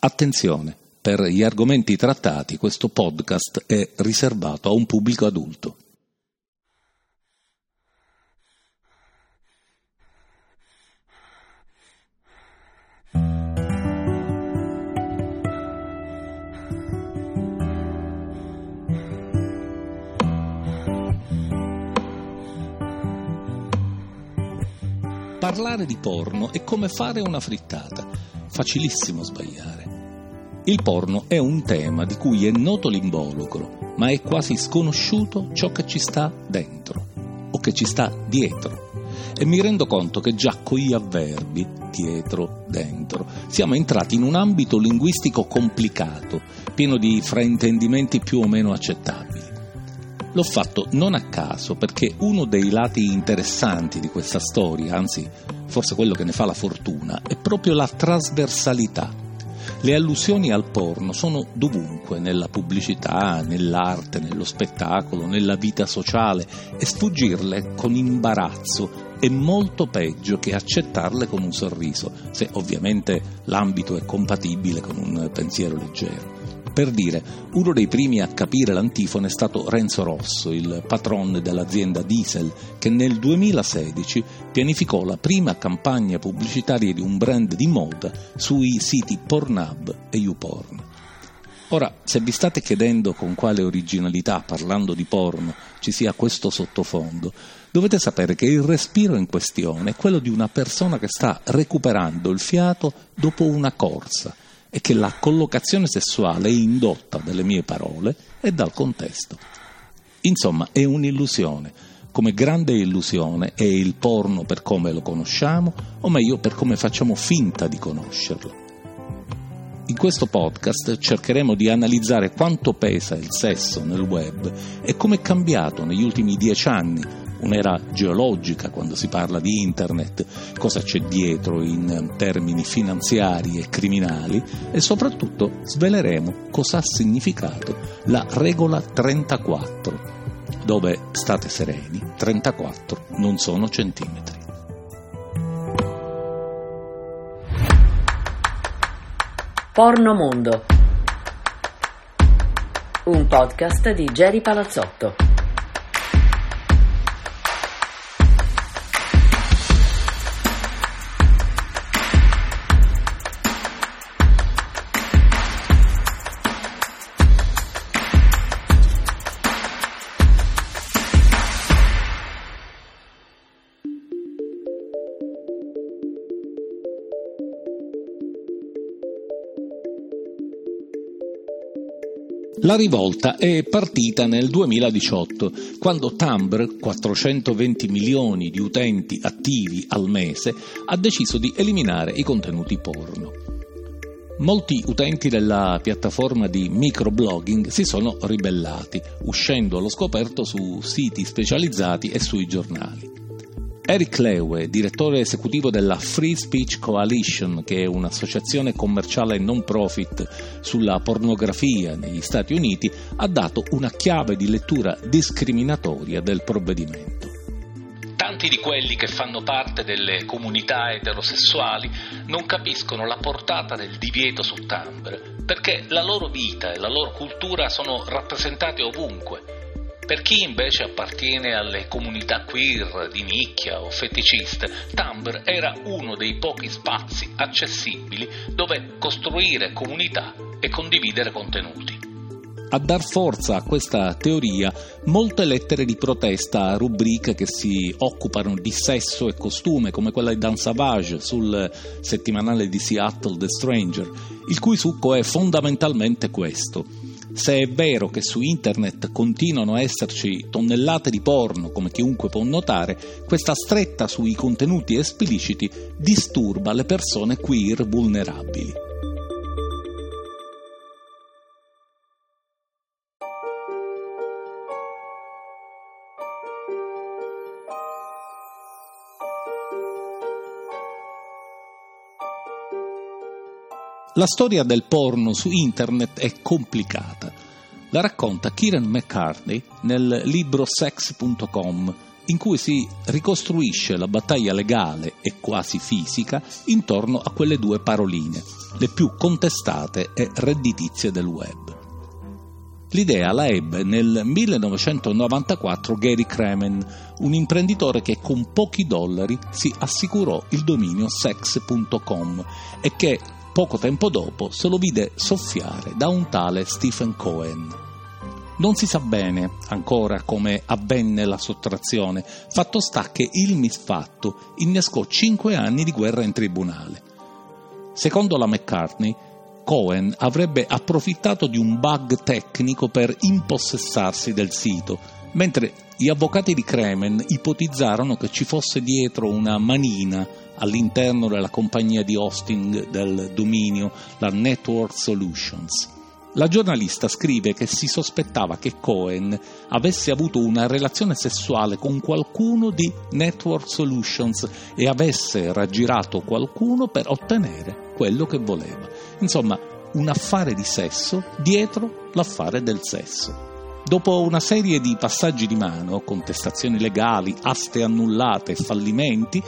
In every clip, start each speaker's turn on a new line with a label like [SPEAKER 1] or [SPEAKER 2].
[SPEAKER 1] Attenzione, per gli argomenti trattati questo podcast è riservato a un pubblico adulto. Parlare di porno è come fare una frittata, facilissimo sbagliare. Il porno è un tema di cui è noto l'involucro, ma è quasi sconosciuto ciò che ci sta dentro o che ci sta dietro. E mi rendo conto che già con gli avverbi dietro, dentro, siamo entrati in un ambito linguistico complicato, pieno di fraintendimenti più o meno accettabili. L'ho fatto non a caso perché uno dei lati interessanti di questa storia, anzi forse quello che ne fa la fortuna, è proprio la trasversalità. Le allusioni al porno sono dovunque, nella pubblicità, nell'arte, nello spettacolo, nella vita sociale e sfuggirle con imbarazzo è molto peggio che accettarle con un sorriso, se ovviamente l'ambito è compatibile con un pensiero leggero. Per dire, uno dei primi a capire l'antifone è stato Renzo Rosso, il patron dell'azienda Diesel, che nel 2016 pianificò la prima campagna pubblicitaria di un brand di moda sui siti Pornhub e YouPorn. Ora, se vi state chiedendo con quale originalità, parlando di porno, ci sia questo sottofondo, dovete sapere che il respiro in questione è quello di una persona che sta recuperando il fiato dopo una corsa è che la collocazione sessuale è indotta dalle mie parole e dal contesto. Insomma, è un'illusione, come grande illusione è il porno per come lo conosciamo, o meglio per come facciamo finta di conoscerlo. In questo podcast cercheremo di analizzare quanto pesa il sesso nel web e come è cambiato negli ultimi dieci anni un'era geologica quando si parla di internet, cosa c'è dietro in termini finanziari e criminali e soprattutto sveleremo cosa ha significato la regola 34, dove state sereni, 34 non sono centimetri.
[SPEAKER 2] Porno Mondo, un podcast di Jerry Palazzotto.
[SPEAKER 1] La rivolta è partita nel 2018, quando Tumblr, 420 milioni di utenti attivi al mese, ha deciso di eliminare i contenuti porno. Molti utenti della piattaforma di microblogging si sono ribellati, uscendo allo scoperto su siti specializzati e sui giornali. Eric Lewe, direttore esecutivo della Free Speech Coalition, che è un'associazione commerciale non profit sulla pornografia negli Stati Uniti, ha dato una chiave di lettura discriminatoria del provvedimento. Tanti di quelli che fanno parte delle comunità eterosessuali non capiscono la portata del divieto su Tumblr, perché la loro vita e la loro cultura sono rappresentate ovunque per chi invece appartiene alle comunità queer, di nicchia o feticiste, Tumblr era uno dei pochi spazi accessibili dove costruire comunità e condividere contenuti. A dar forza a questa teoria, molte lettere di protesta a rubriche che si occupano di sesso e costume, come quella di Dan Savage sul settimanale di Seattle The Stranger, il cui succo è fondamentalmente questo se è vero che su internet continuano a esserci tonnellate di porno, come chiunque può notare, questa stretta sui contenuti espliciti disturba le persone queer vulnerabili. La storia del porno su internet è complicata. La racconta Kieran McCartney nel libro sex.com, in cui si ricostruisce la battaglia legale e quasi fisica intorno a quelle due paroline, le più contestate e redditizie del web. L'idea la ebbe nel 1994 Gary Kremen, un imprenditore che con pochi dollari si assicurò il dominio sex.com e che poco tempo dopo se lo vide soffiare da un tale Stephen Cohen. Non si sa bene ancora come avvenne la sottrazione, fatto sta che il misfatto innescò cinque anni di guerra in tribunale. Secondo la McCartney, Cohen avrebbe approfittato di un bug tecnico per impossessarsi del sito, mentre gli avvocati di Kremen ipotizzarono che ci fosse dietro una manina all'interno della compagnia di hosting del dominio, la Network Solutions. La giornalista scrive che si sospettava che Cohen avesse avuto una relazione sessuale con qualcuno di Network Solutions e avesse raggirato qualcuno per ottenere quello che voleva. Insomma, un affare di sesso dietro l'affare del sesso. Dopo una serie di passaggi di mano, contestazioni legali, aste annullate e fallimenti,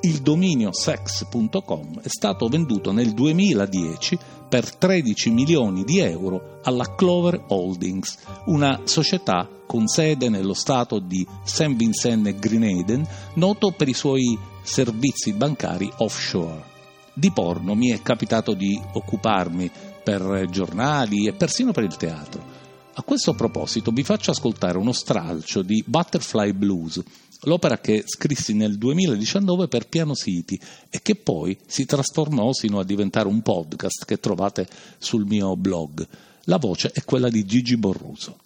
[SPEAKER 1] il dominio sex.com è stato venduto nel 2010 per 13 milioni di euro alla Clover Holdings, una società con sede nello stato di St. Vincent e Grenadine, noto per i suoi servizi bancari offshore di porno mi è capitato di occuparmi per giornali e persino per il teatro. A questo proposito vi faccio ascoltare uno stralcio di Butterfly Blues, l'opera che scrissi nel 2019 per Piano City e che poi si trasformò sino a diventare un podcast che trovate sul mio blog. La voce è quella di Gigi Borruso.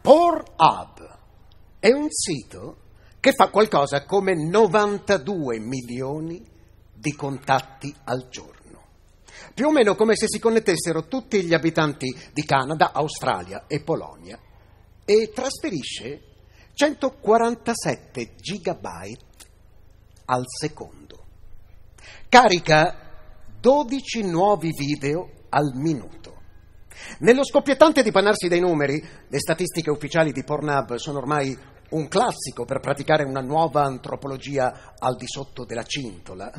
[SPEAKER 3] Pornhub è un sito che fa qualcosa come 92 milioni di contatti al giorno. Più o meno come se si connettessero tutti gli abitanti di Canada, Australia e Polonia e trasferisce 147 gigabyte al secondo. Carica 12 nuovi video al minuto. Nello scoppiettante di panarsi dei numeri, le statistiche ufficiali di Pornhub sono ormai un classico per praticare una nuova antropologia al di sotto della cintola,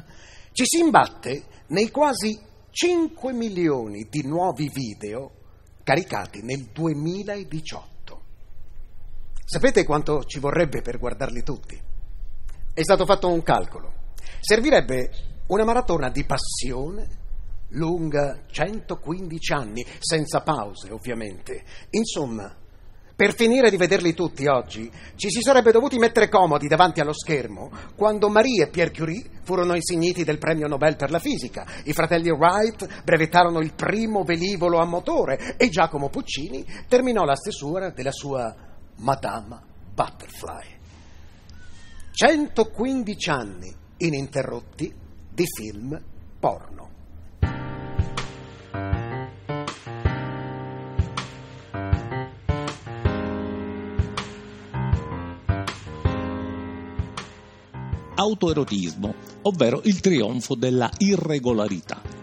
[SPEAKER 3] ci si imbatte nei quasi 5 milioni di nuovi video caricati nel 2018. Sapete quanto ci vorrebbe per guardarli tutti? È stato fatto un calcolo. Servirebbe una maratona di passione lunga 115 anni, senza pause ovviamente. Insomma, per finire di vederli tutti oggi, ci si sarebbe dovuti mettere comodi davanti allo schermo quando Marie e Pierre Curie furono insigniti del premio Nobel per la fisica, i fratelli Wright brevettarono il primo velivolo a motore e Giacomo Puccini terminò la stesura della sua Madama Butterfly. 115 anni ininterrotti di film porno.
[SPEAKER 1] Autoerotismo, ovvero il trionfo della irregolarità.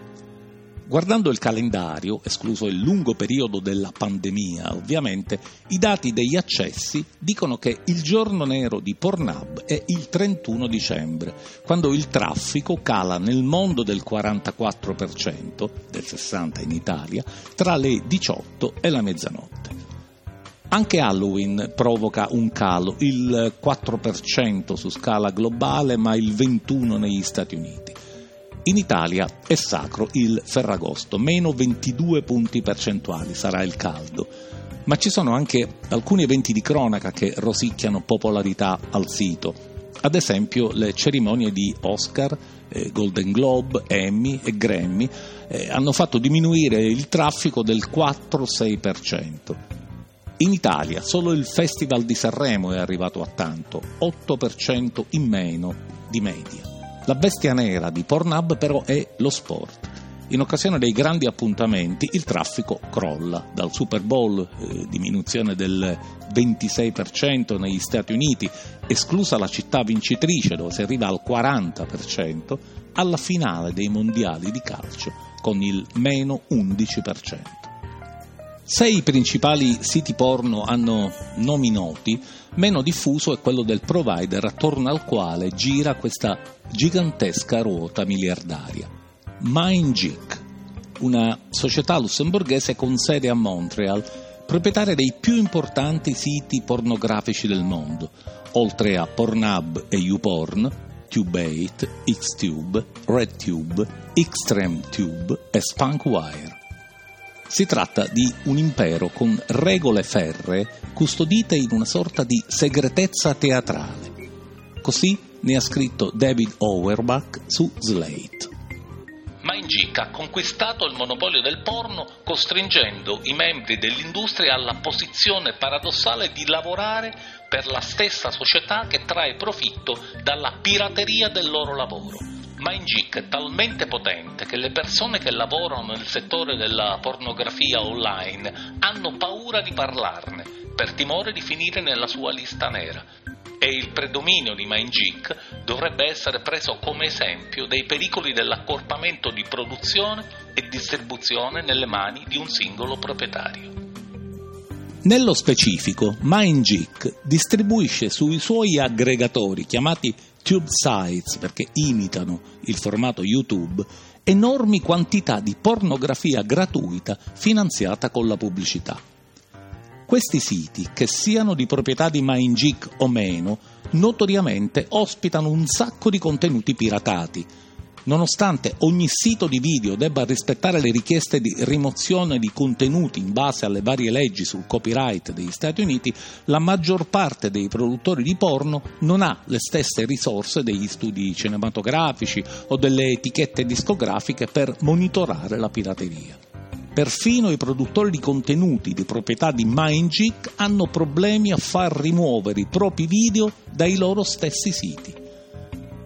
[SPEAKER 1] Guardando il calendario, escluso il lungo periodo della pandemia ovviamente, i dati degli accessi dicono che il giorno nero di Pornhub è il 31 dicembre, quando il traffico cala nel mondo del 44%, del 60% in Italia, tra le 18 e la mezzanotte. Anche Halloween provoca un calo, il 4% su scala globale ma il 21% negli Stati Uniti. In Italia è sacro il Ferragosto, meno 22 punti percentuali sarà il caldo, ma ci sono anche alcuni eventi di cronaca che rosicchiano popolarità al sito, ad esempio le cerimonie di Oscar, eh, Golden Globe, Emmy e Grammy eh, hanno fatto diminuire il traffico del 4-6%. In Italia solo il Festival di Sanremo è arrivato a tanto, 8% in meno di media. La bestia nera di Pornhub però è lo sport. In occasione dei grandi appuntamenti il traffico crolla, dal Super Bowl eh, diminuzione del 26% negli Stati Uniti, esclusa la città vincitrice dove si arriva al 40%, alla finale dei mondiali di calcio con il meno 11%. Se i principali siti porno hanno nomi noti, meno diffuso è quello del provider attorno al quale gira questa gigantesca ruota miliardaria. MindGeek, una società lussemburghese con sede a Montreal, proprietaria dei più importanti siti pornografici del mondo, oltre a Pornhub e YouPorn, Tube8, Xtube, RedTube, XtremeTube e SpunkWire. Si tratta di un impero con regole ferree custodite in una sorta di segretezza teatrale. Così ne ha scritto David Auerbach su Slate.
[SPEAKER 4] MindGeek ha conquistato il monopolio del porno costringendo i membri dell'industria alla posizione paradossale di lavorare per la stessa società che trae profitto dalla pirateria del loro lavoro. MindGeek è talmente potente che le persone che lavorano nel settore della pornografia online hanno paura di parlarne per timore di finire nella sua lista nera. E il predominio di MindGeek dovrebbe essere preso come esempio dei pericoli dell'accorpamento di produzione e distribuzione nelle mani di un singolo proprietario.
[SPEAKER 1] Nello specifico, MindGeek distribuisce sui suoi aggregatori chiamati Tube Sites perché imitano il formato YouTube enormi quantità di pornografia gratuita finanziata con la pubblicità. Questi siti, che siano di proprietà di MindGeek o meno, notoriamente ospitano un sacco di contenuti piratati, Nonostante ogni sito di video debba rispettare le richieste di rimozione di contenuti in base alle varie leggi sul copyright degli Stati Uniti, la maggior parte dei produttori di porno non ha le stesse risorse degli studi cinematografici o delle etichette discografiche per monitorare la pirateria. Perfino i produttori di contenuti di proprietà di MindGeek hanno problemi a far rimuovere i propri video dai loro stessi siti.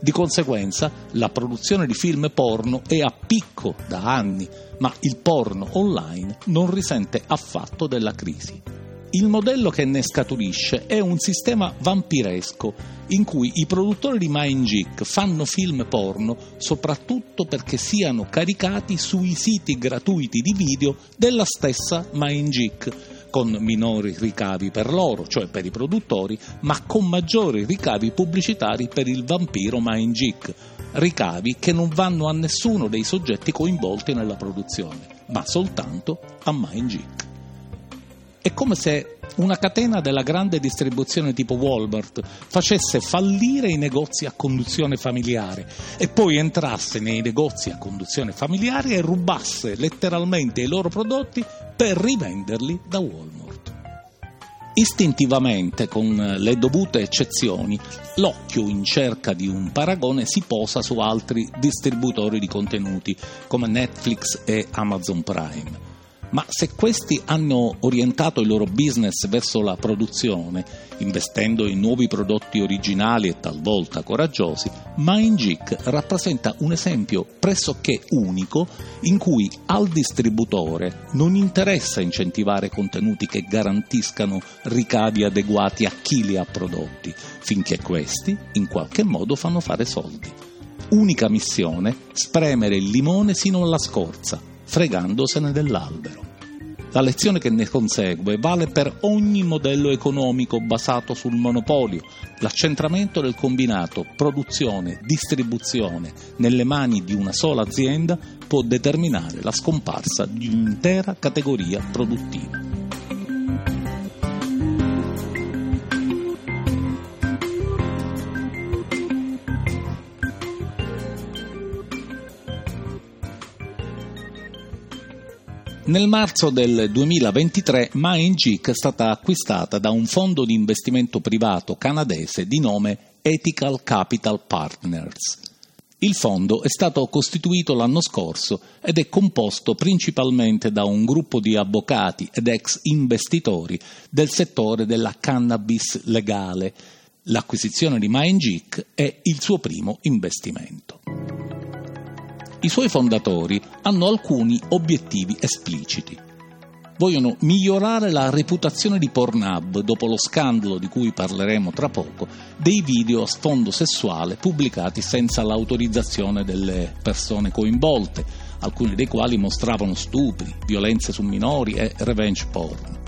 [SPEAKER 1] Di conseguenza la produzione di film porno è a picco da anni, ma il porno online non risente affatto della crisi. Il modello che ne scaturisce è un sistema vampiresco in cui i produttori di MindGeek fanno film porno soprattutto perché siano caricati sui siti gratuiti di video della stessa MindGeek con minori ricavi per loro, cioè per i produttori, ma con maggiori ricavi pubblicitari per il vampiro MindGeek, ricavi che non vanno a nessuno dei soggetti coinvolti nella produzione, ma soltanto a MindGeek. È come se una catena della grande distribuzione tipo Walmart facesse fallire i negozi a conduzione familiare e poi entrasse nei negozi a conduzione familiare e rubasse letteralmente i loro prodotti per rivenderli da Walmart. Istintivamente, con le dovute eccezioni, l'occhio in cerca di un paragone si posa su altri distributori di contenuti come Netflix e Amazon Prime ma se questi hanno orientato il loro business verso la produzione, investendo in nuovi prodotti originali e talvolta coraggiosi, MindGeek rappresenta un esempio pressoché unico in cui al distributore non interessa incentivare contenuti che garantiscano ricavi adeguati a chi li ha prodotti, finché questi in qualche modo fanno fare soldi. Unica missione, spremere il limone sino alla scorza, fregandosene dell'albero. La lezione che ne consegue vale per ogni modello economico basato sul monopolio. L'accentramento del combinato produzione-distribuzione nelle mani di una sola azienda può determinare la scomparsa di un'intera categoria produttiva. Nel marzo del 2023 MindGeek è stata acquistata da un fondo di investimento privato canadese di nome Ethical Capital Partners. Il fondo è stato costituito l'anno scorso ed è composto principalmente da un gruppo di avvocati ed ex investitori del settore della cannabis legale. L'acquisizione di MindGeek è il suo primo investimento. I suoi fondatori hanno alcuni obiettivi espliciti. vogliono migliorare la reputazione di Pornhub dopo lo scandalo di cui parleremo tra poco dei video a sfondo sessuale pubblicati senza l'autorizzazione delle persone coinvolte, alcuni dei quali mostravano stupri, violenze su minori e revenge porn.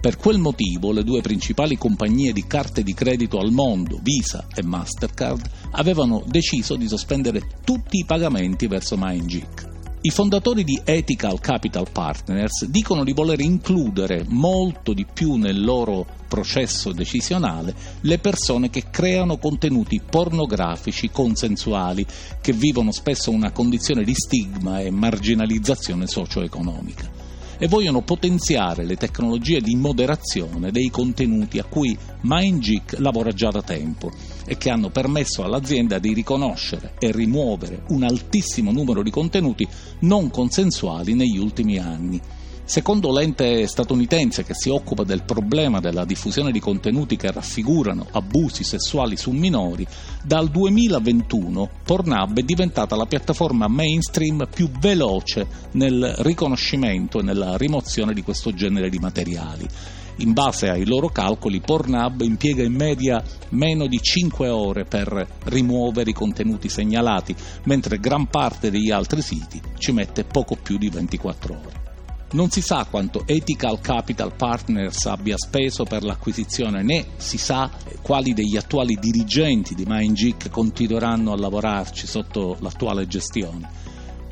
[SPEAKER 1] Per quel motivo le due principali compagnie di carte di credito al mondo, Visa e Mastercard, avevano deciso di sospendere tutti i pagamenti verso MindGeek. I fondatori di Ethical Capital Partners dicono di voler includere molto di più nel loro processo decisionale le persone che creano contenuti pornografici consensuali, che vivono spesso una condizione di stigma e marginalizzazione socio-economica e vogliono potenziare le tecnologie di moderazione dei contenuti a cui MindGeek lavora già da tempo e che hanno permesso all'azienda di riconoscere e rimuovere un altissimo numero di contenuti non consensuali negli ultimi anni Secondo l'ente statunitense che si occupa del problema della diffusione di contenuti che raffigurano abusi sessuali su minori, dal 2021 Pornhub è diventata la piattaforma mainstream più veloce nel riconoscimento e nella rimozione di questo genere di materiali. In base ai loro calcoli, Pornhub impiega in media meno di 5 ore per rimuovere i contenuti segnalati, mentre gran parte degli altri siti ci mette poco più di 24 ore. Non si sa quanto Ethical Capital Partners abbia speso per l'acquisizione, né si sa quali degli attuali dirigenti di MindGeek continueranno a lavorarci sotto l'attuale gestione.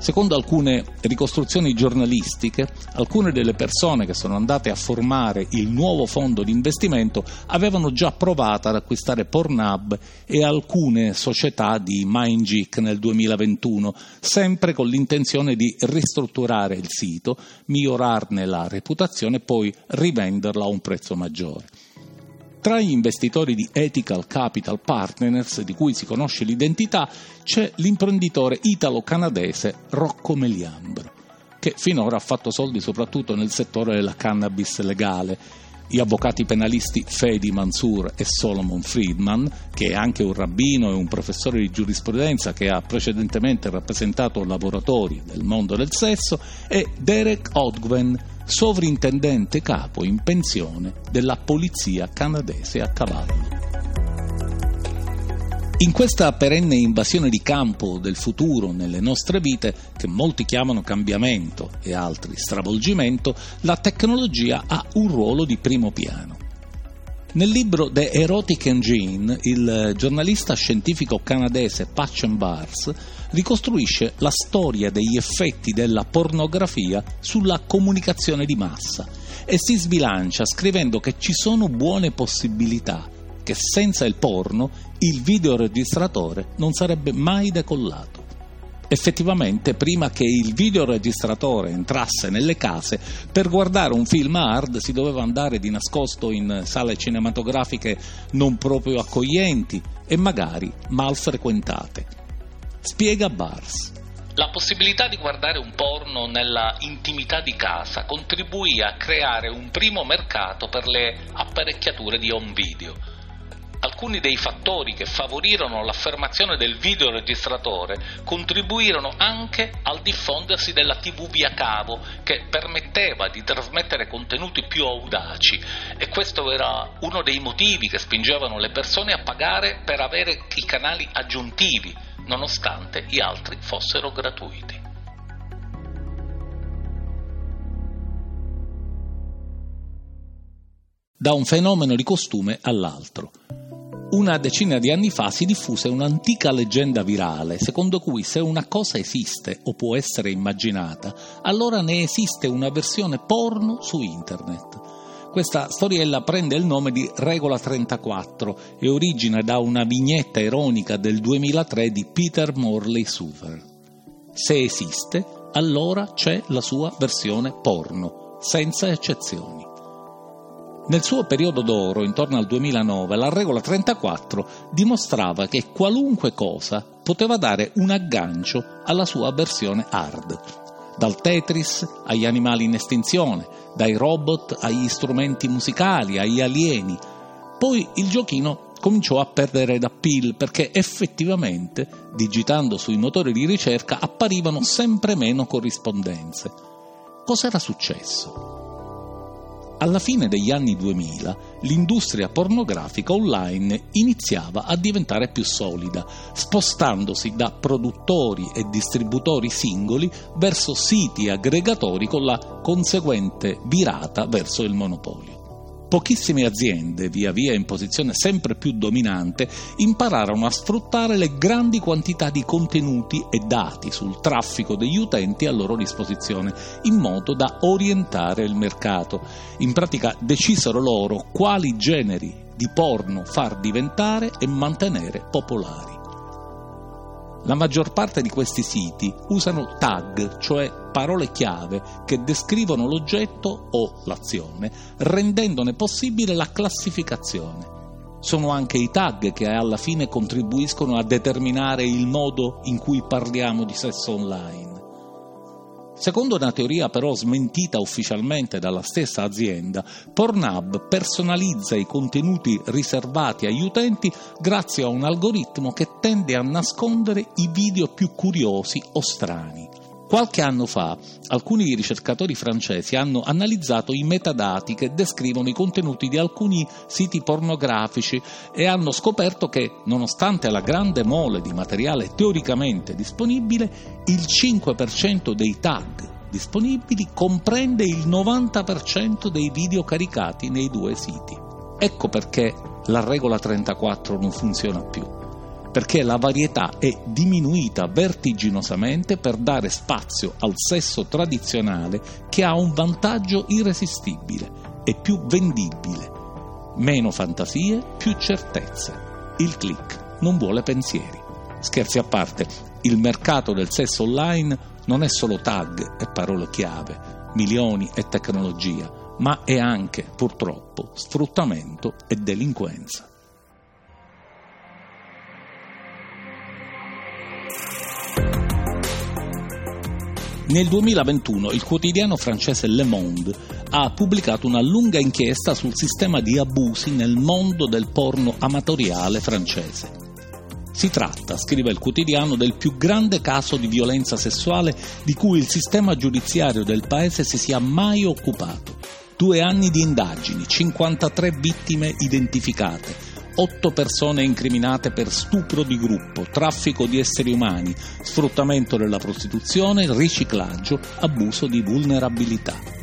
[SPEAKER 1] Secondo alcune ricostruzioni giornalistiche, alcune delle persone che sono andate a formare il nuovo fondo di investimento avevano già provato ad acquistare Pornhub e alcune società di MindGeek nel 2021, sempre con l'intenzione di ristrutturare il sito, migliorarne la reputazione e poi rivenderla a un prezzo maggiore. Tra gli investitori di Ethical Capital Partners, di cui si conosce l'identità, c'è l'imprenditore italo-canadese Rocco Meliambro, che finora ha fatto soldi soprattutto nel settore della cannabis legale. Gli avvocati penalisti Fedi Mansour e Solomon Friedman, che è anche un rabbino e un professore di giurisprudenza che ha precedentemente rappresentato lavoratori del mondo del sesso, e Derek Odgwen, sovrintendente capo in pensione della polizia canadese a cavallo. In questa perenne invasione di campo del futuro nelle nostre vite, che molti chiamano cambiamento e altri stravolgimento, la tecnologia ha un ruolo di primo piano. Nel libro The Erotic Engine, il giornalista scientifico canadese Patchen Bars ricostruisce la storia degli effetti della pornografia sulla comunicazione di massa e si sbilancia scrivendo che ci sono buone possibilità che senza il porno il videoregistratore non sarebbe mai decollato. Effettivamente, prima che il videoregistratore entrasse nelle case, per guardare un film hard si doveva andare di nascosto in sale cinematografiche non proprio accoglienti e magari mal frequentate. Spiega Bars.
[SPEAKER 4] La possibilità di guardare un porno nella intimità di casa contribuì a creare un primo mercato per le apparecchiature di home video alcuni dei fattori che favorirono l'affermazione del videoregistratore contribuirono anche al diffondersi della TV via cavo che permetteva di trasmettere contenuti più audaci e questo era uno dei motivi che spingevano le persone a pagare per avere i canali aggiuntivi nonostante gli altri fossero gratuiti.
[SPEAKER 1] Da un fenomeno di costume all'altro una decina di anni fa si diffuse un'antica leggenda virale secondo cui se una cosa esiste o può essere immaginata, allora ne esiste una versione porno su internet. Questa storiella prende il nome di Regola 34 e origina da una vignetta ironica del 2003 di Peter Morley Suver. Se esiste, allora c'è la sua versione porno, senza eccezioni. Nel suo periodo d'oro, intorno al 2009, la regola 34 dimostrava che qualunque cosa poteva dare un aggancio alla sua versione hard. Dal Tetris agli animali in estinzione, dai robot agli strumenti musicali, agli alieni. Poi il giochino cominciò a perdere da pill perché effettivamente, digitando sui motori di ricerca, apparivano sempre meno corrispondenze. Cos'era successo? Alla fine degli anni 2000 l'industria pornografica online iniziava a diventare più solida, spostandosi da produttori e distributori singoli verso siti aggregatori con la conseguente virata verso il monopolio. Pochissime aziende, via via in posizione sempre più dominante, impararono a sfruttare le grandi quantità di contenuti e dati sul traffico degli utenti a loro disposizione, in modo da orientare il mercato. In pratica decisero loro quali generi di porno far diventare e mantenere popolari. La maggior parte di questi siti usano tag, cioè parole chiave che descrivono l'oggetto o l'azione, rendendone possibile la classificazione. Sono anche i tag che alla fine contribuiscono a determinare il modo in cui parliamo di sesso online. Secondo una teoria però smentita ufficialmente dalla stessa azienda, Pornhub personalizza i contenuti riservati agli utenti grazie a un algoritmo che tende a nascondere i video più curiosi o strani. Qualche anno fa alcuni ricercatori francesi hanno analizzato i metadati che descrivono i contenuti di alcuni siti pornografici e hanno scoperto che, nonostante la grande mole di materiale teoricamente disponibile, il 5% dei tag disponibili comprende il 90% dei video caricati nei due siti. Ecco perché la regola 34 non funziona più perché la varietà è diminuita vertiginosamente per dare spazio al sesso tradizionale che ha un vantaggio irresistibile e più vendibile. Meno fantasie, più certezze. Il click non vuole pensieri. Scherzi a parte, il mercato del sesso online non è solo tag e parole chiave, milioni e tecnologia, ma è anche, purtroppo, sfruttamento e delinquenza. Nel 2021 il quotidiano francese Le Monde ha pubblicato una lunga inchiesta sul sistema di abusi nel mondo del porno amatoriale francese. Si tratta, scrive il quotidiano, del più grande caso di violenza sessuale di cui il sistema giudiziario del paese si sia mai occupato. Due anni di indagini, 53 vittime identificate, otto persone incriminate per stupro di gruppo, traffico di esseri umani, sfruttamento della prostituzione, riciclaggio, abuso di vulnerabilità.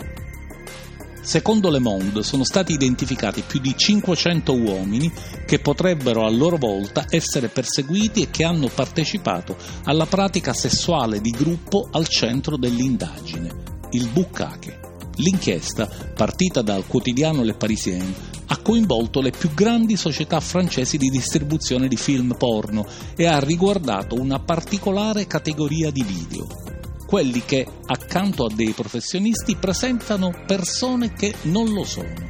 [SPEAKER 1] Secondo Le Monde sono stati identificati più di 500 uomini che potrebbero a loro volta essere perseguiti e che hanno partecipato alla pratica sessuale di gruppo al centro dell'indagine, il bukkake. L'inchiesta, partita dal quotidiano Le Parisien, ha coinvolto le più grandi società francesi di distribuzione di film porno e ha riguardato una particolare categoria di video, quelli che, accanto a dei professionisti, presentano persone che non lo sono.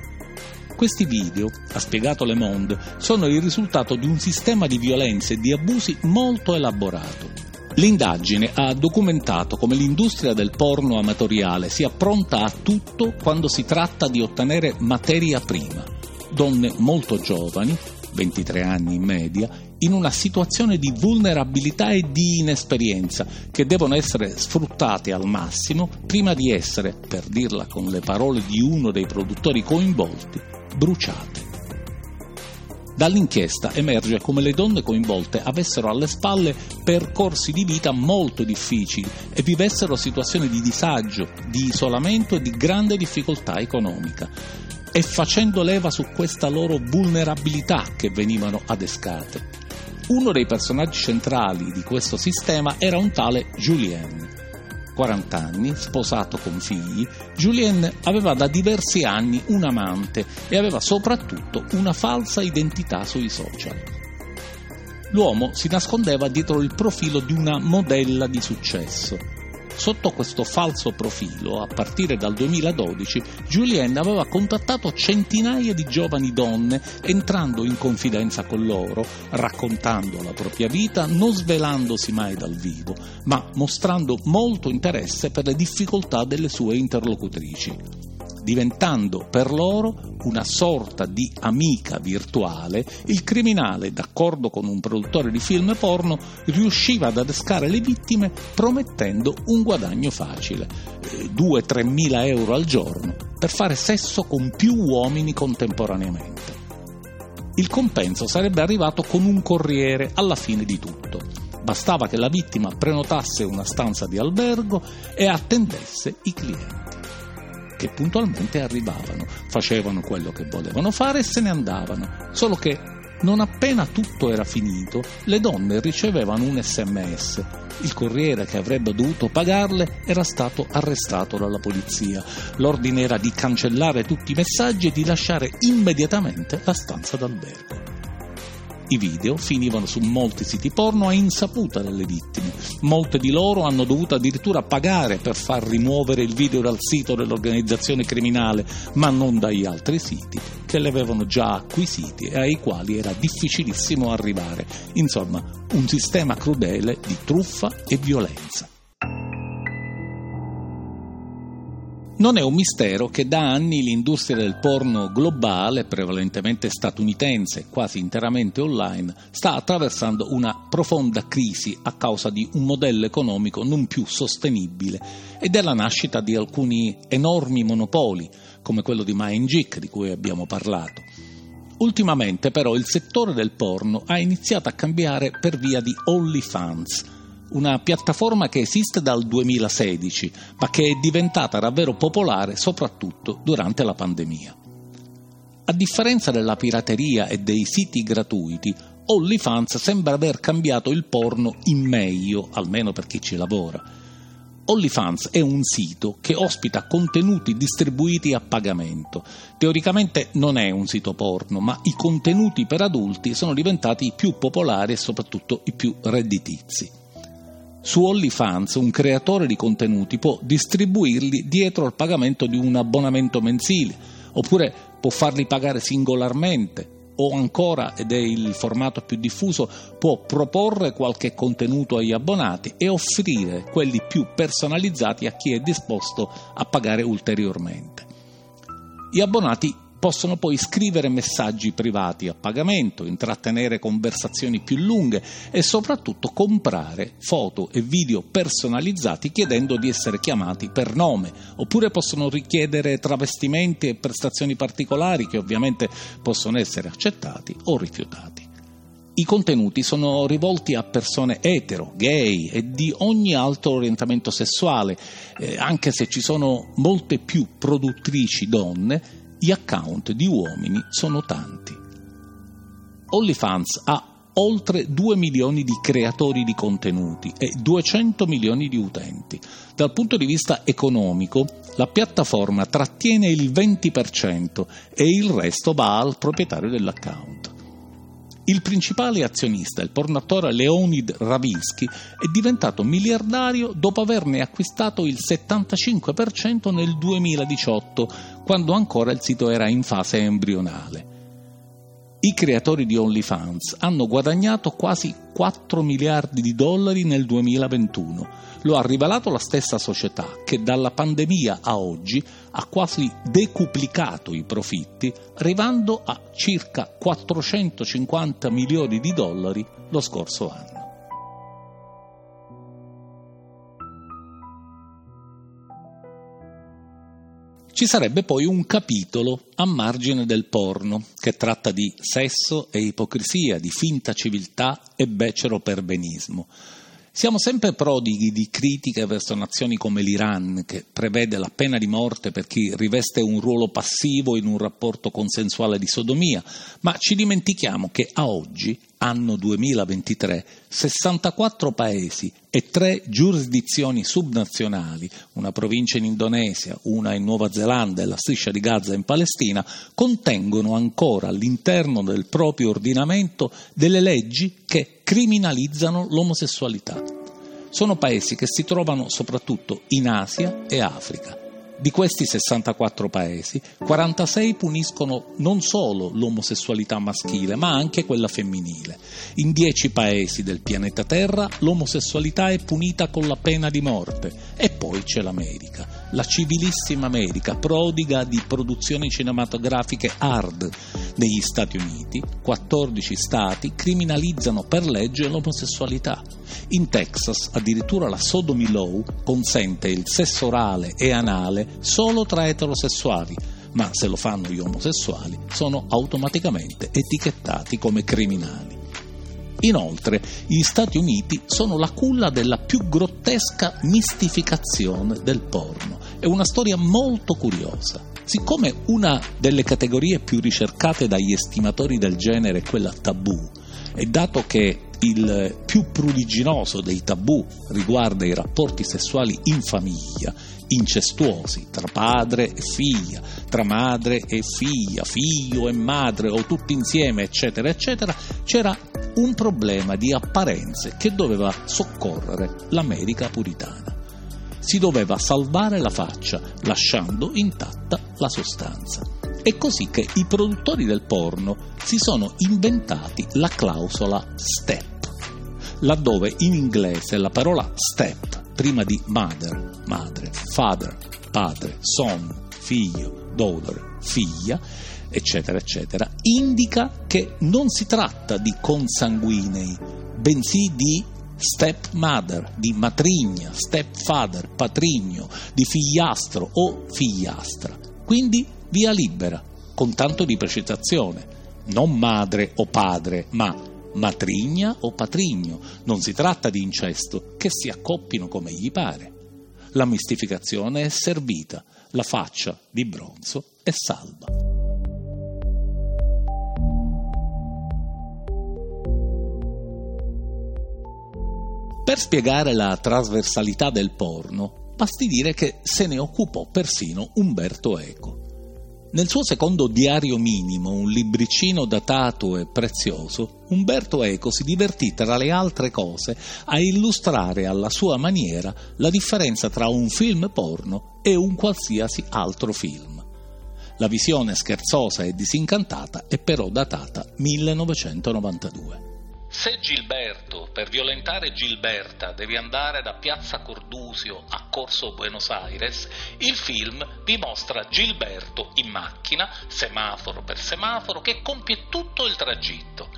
[SPEAKER 1] Questi video, ha spiegato Le Monde, sono il risultato di un sistema di violenze e di abusi molto elaborato. L'indagine ha documentato come l'industria del porno amatoriale sia pronta a tutto quando si tratta di ottenere materia prima donne molto giovani, 23 anni in media, in una situazione di vulnerabilità e di inesperienza che devono essere sfruttate al massimo prima di essere, per dirla con le parole di uno dei produttori coinvolti, bruciate. Dall'inchiesta emerge come le donne coinvolte avessero alle spalle percorsi di vita molto difficili e vivessero situazioni di disagio, di isolamento e di grande difficoltà economica è facendo leva su questa loro vulnerabilità che venivano adescate. Uno dei personaggi centrali di questo sistema era un tale Julien. 40 anni, sposato con figli, Julien aveva da diversi anni un amante e aveva soprattutto una falsa identità sui social. L'uomo si nascondeva dietro il profilo di una modella di successo Sotto questo falso profilo, a partire dal 2012, Julien aveva contattato centinaia di giovani donne, entrando in confidenza con loro, raccontando la propria vita, non svelandosi mai dal vivo, ma mostrando molto interesse per le difficoltà delle sue interlocutrici diventando per loro una sorta di amica virtuale, il criminale, d'accordo con un produttore di film porno, riusciva ad adescare le vittime promettendo un guadagno facile, 2-3 mila euro al giorno, per fare sesso con più uomini contemporaneamente. Il compenso sarebbe arrivato con un corriere alla fine di tutto. Bastava che la vittima prenotasse una stanza di albergo e attendesse i clienti che puntualmente arrivavano, facevano quello che volevano fare e se ne andavano, solo che non appena tutto era finito, le donne ricevevano un sms. Il corriere che avrebbe dovuto pagarle era stato arrestato dalla polizia. L'ordine era di cancellare tutti i messaggi e di lasciare immediatamente la stanza d'albergo. I video finivano su molti siti porno a insaputa delle vittime. Molte di loro hanno dovuto addirittura pagare per far rimuovere il video dal sito dell'organizzazione criminale, ma non dagli altri siti che li avevano già acquisiti e ai quali era difficilissimo arrivare. Insomma, un sistema crudele di truffa e violenza. Non è un mistero che da anni l'industria del porno globale, prevalentemente statunitense, quasi interamente online, sta attraversando una profonda crisi a causa di un modello economico non più sostenibile e della nascita di alcuni enormi monopoli, come quello di MindGeek di cui abbiamo parlato. Ultimamente però il settore del porno ha iniziato a cambiare per via di OnlyFans, una piattaforma che esiste dal 2016, ma che è diventata davvero popolare soprattutto durante la pandemia. A differenza della pirateria e dei siti gratuiti, OnlyFans sembra aver cambiato il porno in meglio, almeno per chi ci lavora. OnlyFans è un sito che ospita contenuti distribuiti a pagamento. Teoricamente non è un sito porno, ma i contenuti per adulti sono diventati i più popolari e soprattutto i più redditizi. Su OnlyFans un creatore di contenuti può distribuirli dietro al pagamento di un abbonamento mensile, oppure può farli pagare singolarmente, o ancora, ed è il formato più diffuso, può proporre qualche contenuto agli abbonati e offrire quelli più personalizzati a chi è disposto a pagare ulteriormente. Gli abbonati Possono poi scrivere messaggi privati a pagamento, intrattenere conversazioni più lunghe e soprattutto comprare foto e video personalizzati chiedendo di essere chiamati per nome, oppure possono richiedere travestimenti e prestazioni particolari che ovviamente possono essere accettati o rifiutati. I contenuti sono rivolti a persone etero, gay e di ogni altro orientamento sessuale, eh, anche se ci sono molte più produttrici donne gli account di uomini sono tanti. OnlyFans ha oltre 2 milioni di creatori di contenuti e 200 milioni di utenti. Dal punto di vista economico, la piattaforma trattiene il 20% e il resto va al proprietario dell'account. Il principale azionista, il pornatore Leonid Ravinsky, è diventato miliardario dopo averne acquistato il 75% nel 2018, quando ancora il sito era in fase embrionale. I creatori di OnlyFans hanno guadagnato quasi 4 miliardi di dollari nel 2021. Lo ha rivelato la stessa società che dalla pandemia a oggi ha quasi decuplicato i profitti, arrivando a circa 450 milioni di dollari lo scorso anno. Ci sarebbe poi un capitolo a margine del porno che tratta di sesso e ipocrisia, di finta civiltà e becero perbenismo. Siamo sempre prodighi di critiche verso nazioni come l'Iran, che prevede la pena di morte per chi riveste un ruolo passivo in un rapporto consensuale di sodomia, ma ci dimentichiamo che a oggi, anno 2023, 64 paesi e tre giurisdizioni subnazionali, una provincia in Indonesia, una in Nuova Zelanda e la striscia di Gaza in Palestina, contengono ancora all'interno del proprio ordinamento delle leggi che criminalizzano l'omosessualità. Sono paesi che si trovano soprattutto in Asia e Africa. Di questi 64 paesi, 46 puniscono non solo l'omosessualità maschile, ma anche quella femminile. In 10 paesi del pianeta Terra l'omosessualità è punita con la pena di morte. E poi c'è l'America, la civilissima America, prodiga di produzioni cinematografiche hard. Negli Stati Uniti, 14 stati criminalizzano per legge l'omosessualità. In Texas addirittura la sodomy law consente il sesso orale e anale solo tra eterosessuali, ma se lo fanno gli omosessuali sono automaticamente etichettati come criminali. Inoltre, gli Stati Uniti sono la culla della più grottesca mistificazione del porno. È una storia molto curiosa. Siccome una delle categorie più ricercate dagli estimatori del genere è quella tabù, e dato che il più pruriginoso dei tabù riguarda i rapporti sessuali in famiglia, incestuosi tra padre e figlia, tra madre e figlia, figlio e madre o tutti insieme, eccetera, eccetera, c'era un problema di apparenze che doveva soccorrere l'America puritana. Si doveva salvare la faccia lasciando intatta la sostanza. È così che i produttori del porno si sono inventati la clausola STEP, laddove in inglese la parola STEP, prima di mother, madre, father, padre, son, figlio, daughter, figlia, eccetera, eccetera, indica che non si tratta di consanguinei, bensì di stepmother, di matrigna, stepfather, patrigno, di figliastro o figliastra. Quindi via libera, con tanto di precisazione, non madre o padre, ma matrigna o patrigno. Non si tratta di incesto, che si accoppino come gli pare. La mistificazione è servita, la faccia di bronzo è salva. Per spiegare la trasversalità del porno, basti dire che se ne occupò persino Umberto Eco. Nel suo secondo diario minimo, un libricino datato e prezioso, Umberto Eco si divertì tra le altre cose a illustrare alla sua maniera la differenza tra un film porno e un qualsiasi altro film. La visione scherzosa e disincantata è però datata 1992.
[SPEAKER 4] Se Gilberto, per violentare Gilberta, deve andare da Piazza Cordusio a Corso Buenos Aires, il film vi mostra Gilberto in macchina, semaforo per semaforo, che compie tutto il tragitto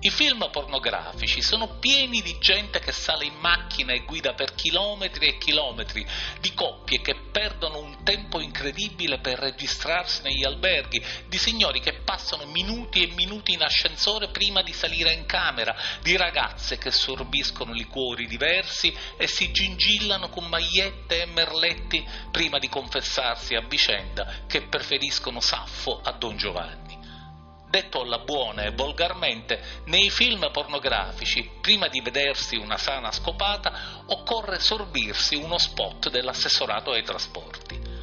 [SPEAKER 4] i film pornografici sono pieni di gente che sale in macchina e guida per chilometri e chilometri, di coppie che perdono un tempo incredibile per registrarsi negli alberghi, di signori che passano minuti e minuti in ascensore prima di salire in camera, di ragazze che sorbiscono liquori diversi e si gingillano con magliette e merletti prima di confessarsi a vicenda che preferiscono Saffo a Don Giovanni. Detto alla buona e volgarmente, nei film pornografici, prima di vedersi una sana scopata, occorre sorbirsi uno spot dell'assessorato ai trasporti.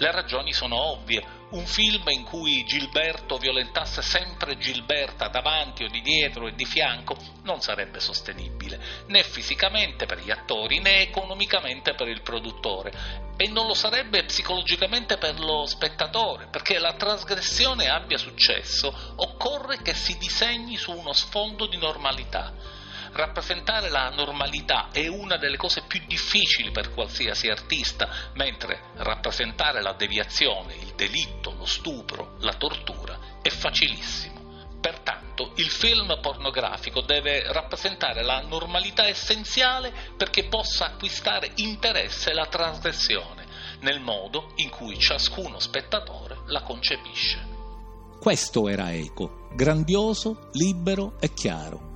[SPEAKER 4] Le ragioni sono ovvie, un film in cui Gilberto violentasse sempre Gilberta davanti o di dietro e di fianco non sarebbe sostenibile, né fisicamente per gli attori né economicamente per il produttore. E non lo sarebbe psicologicamente per lo spettatore, perché la trasgressione abbia successo occorre che si disegni su uno sfondo di normalità rappresentare la normalità è una delle cose più difficili per qualsiasi artista, mentre rappresentare la deviazione, il delitto, lo stupro, la tortura è facilissimo. Pertanto il film pornografico deve rappresentare la normalità essenziale perché possa acquistare interesse la trasgressione nel modo in cui ciascuno spettatore la concepisce.
[SPEAKER 1] Questo era Eco, grandioso, libero e chiaro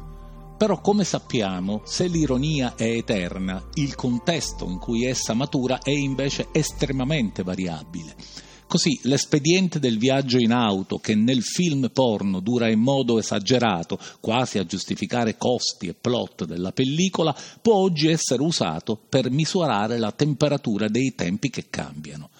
[SPEAKER 1] però come sappiamo, se l'ironia è eterna, il contesto in cui essa matura è invece estremamente variabile. Così l'espediente del viaggio in auto, che nel film porno dura in modo esagerato, quasi a giustificare costi e plot della pellicola, può oggi essere usato per misurare la temperatura dei tempi che cambiano.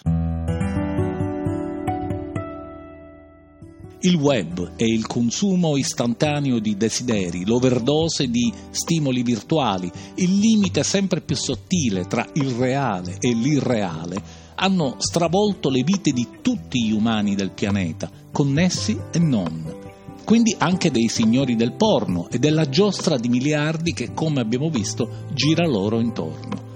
[SPEAKER 1] Il web e il consumo istantaneo di desideri, l'overdose di stimoli virtuali, il limite sempre più sottile tra il reale e l'irreale hanno stravolto le vite di tutti gli umani del pianeta, connessi e non. Quindi anche dei signori del porno e della giostra di miliardi che, come abbiamo visto, gira loro intorno.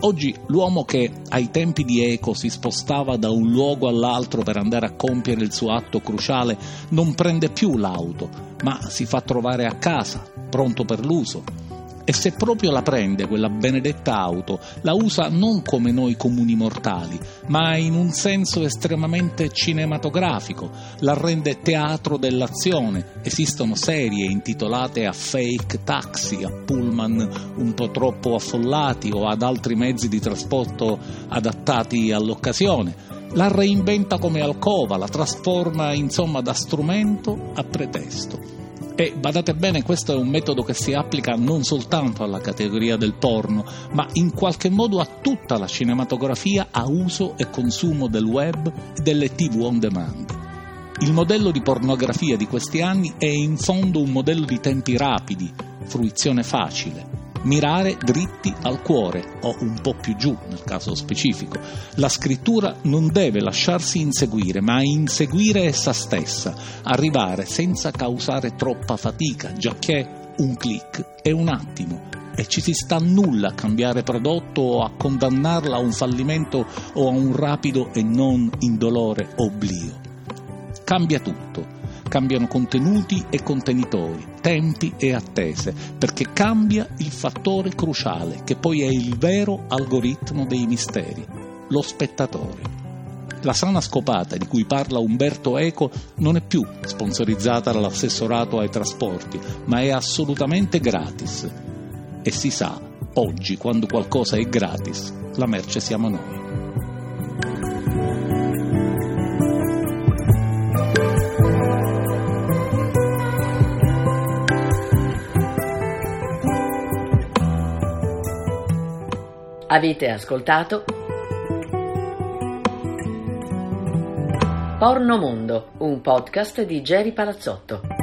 [SPEAKER 1] Oggi l'uomo che ai tempi di Eco si spostava da un luogo all'altro per andare a compiere il suo atto cruciale non prende più l'auto, ma si fa trovare a casa, pronto per l'uso. E se proprio la prende quella benedetta auto, la usa non come noi comuni mortali, ma in un senso estremamente cinematografico, la rende teatro dell'azione. Esistono serie intitolate a fake taxi, a pullman un po' troppo affollati o ad altri mezzi di trasporto adattati all'occasione la reinventa come alcova, la trasforma insomma da strumento a pretesto. E badate bene, questo è un metodo che si applica non soltanto alla categoria del porno, ma in qualche modo a tutta la cinematografia a uso e consumo del web e delle tv on demand. Il modello di pornografia di questi anni è in fondo un modello di tempi rapidi, fruizione facile, mirare dritti al cuore o un po' più giù nel caso specifico. La scrittura non deve lasciarsi inseguire, ma inseguire essa stessa, arrivare senza causare troppa fatica, giacché un clic è un attimo e ci si sta nulla a cambiare prodotto o a condannarla a un fallimento o a un rapido e non indolore oblio. Cambia tutto cambiano contenuti e contenitori, tempi e attese, perché cambia il fattore cruciale, che poi è il vero algoritmo dei misteri, lo spettatore. La sana scopata di cui parla Umberto Eco non è più sponsorizzata dall'assessorato ai trasporti, ma è assolutamente gratis. E si sa, oggi, quando qualcosa è gratis, la merce siamo noi.
[SPEAKER 2] Avete ascoltato Porno Mondo, un podcast di Geri Palazzotto.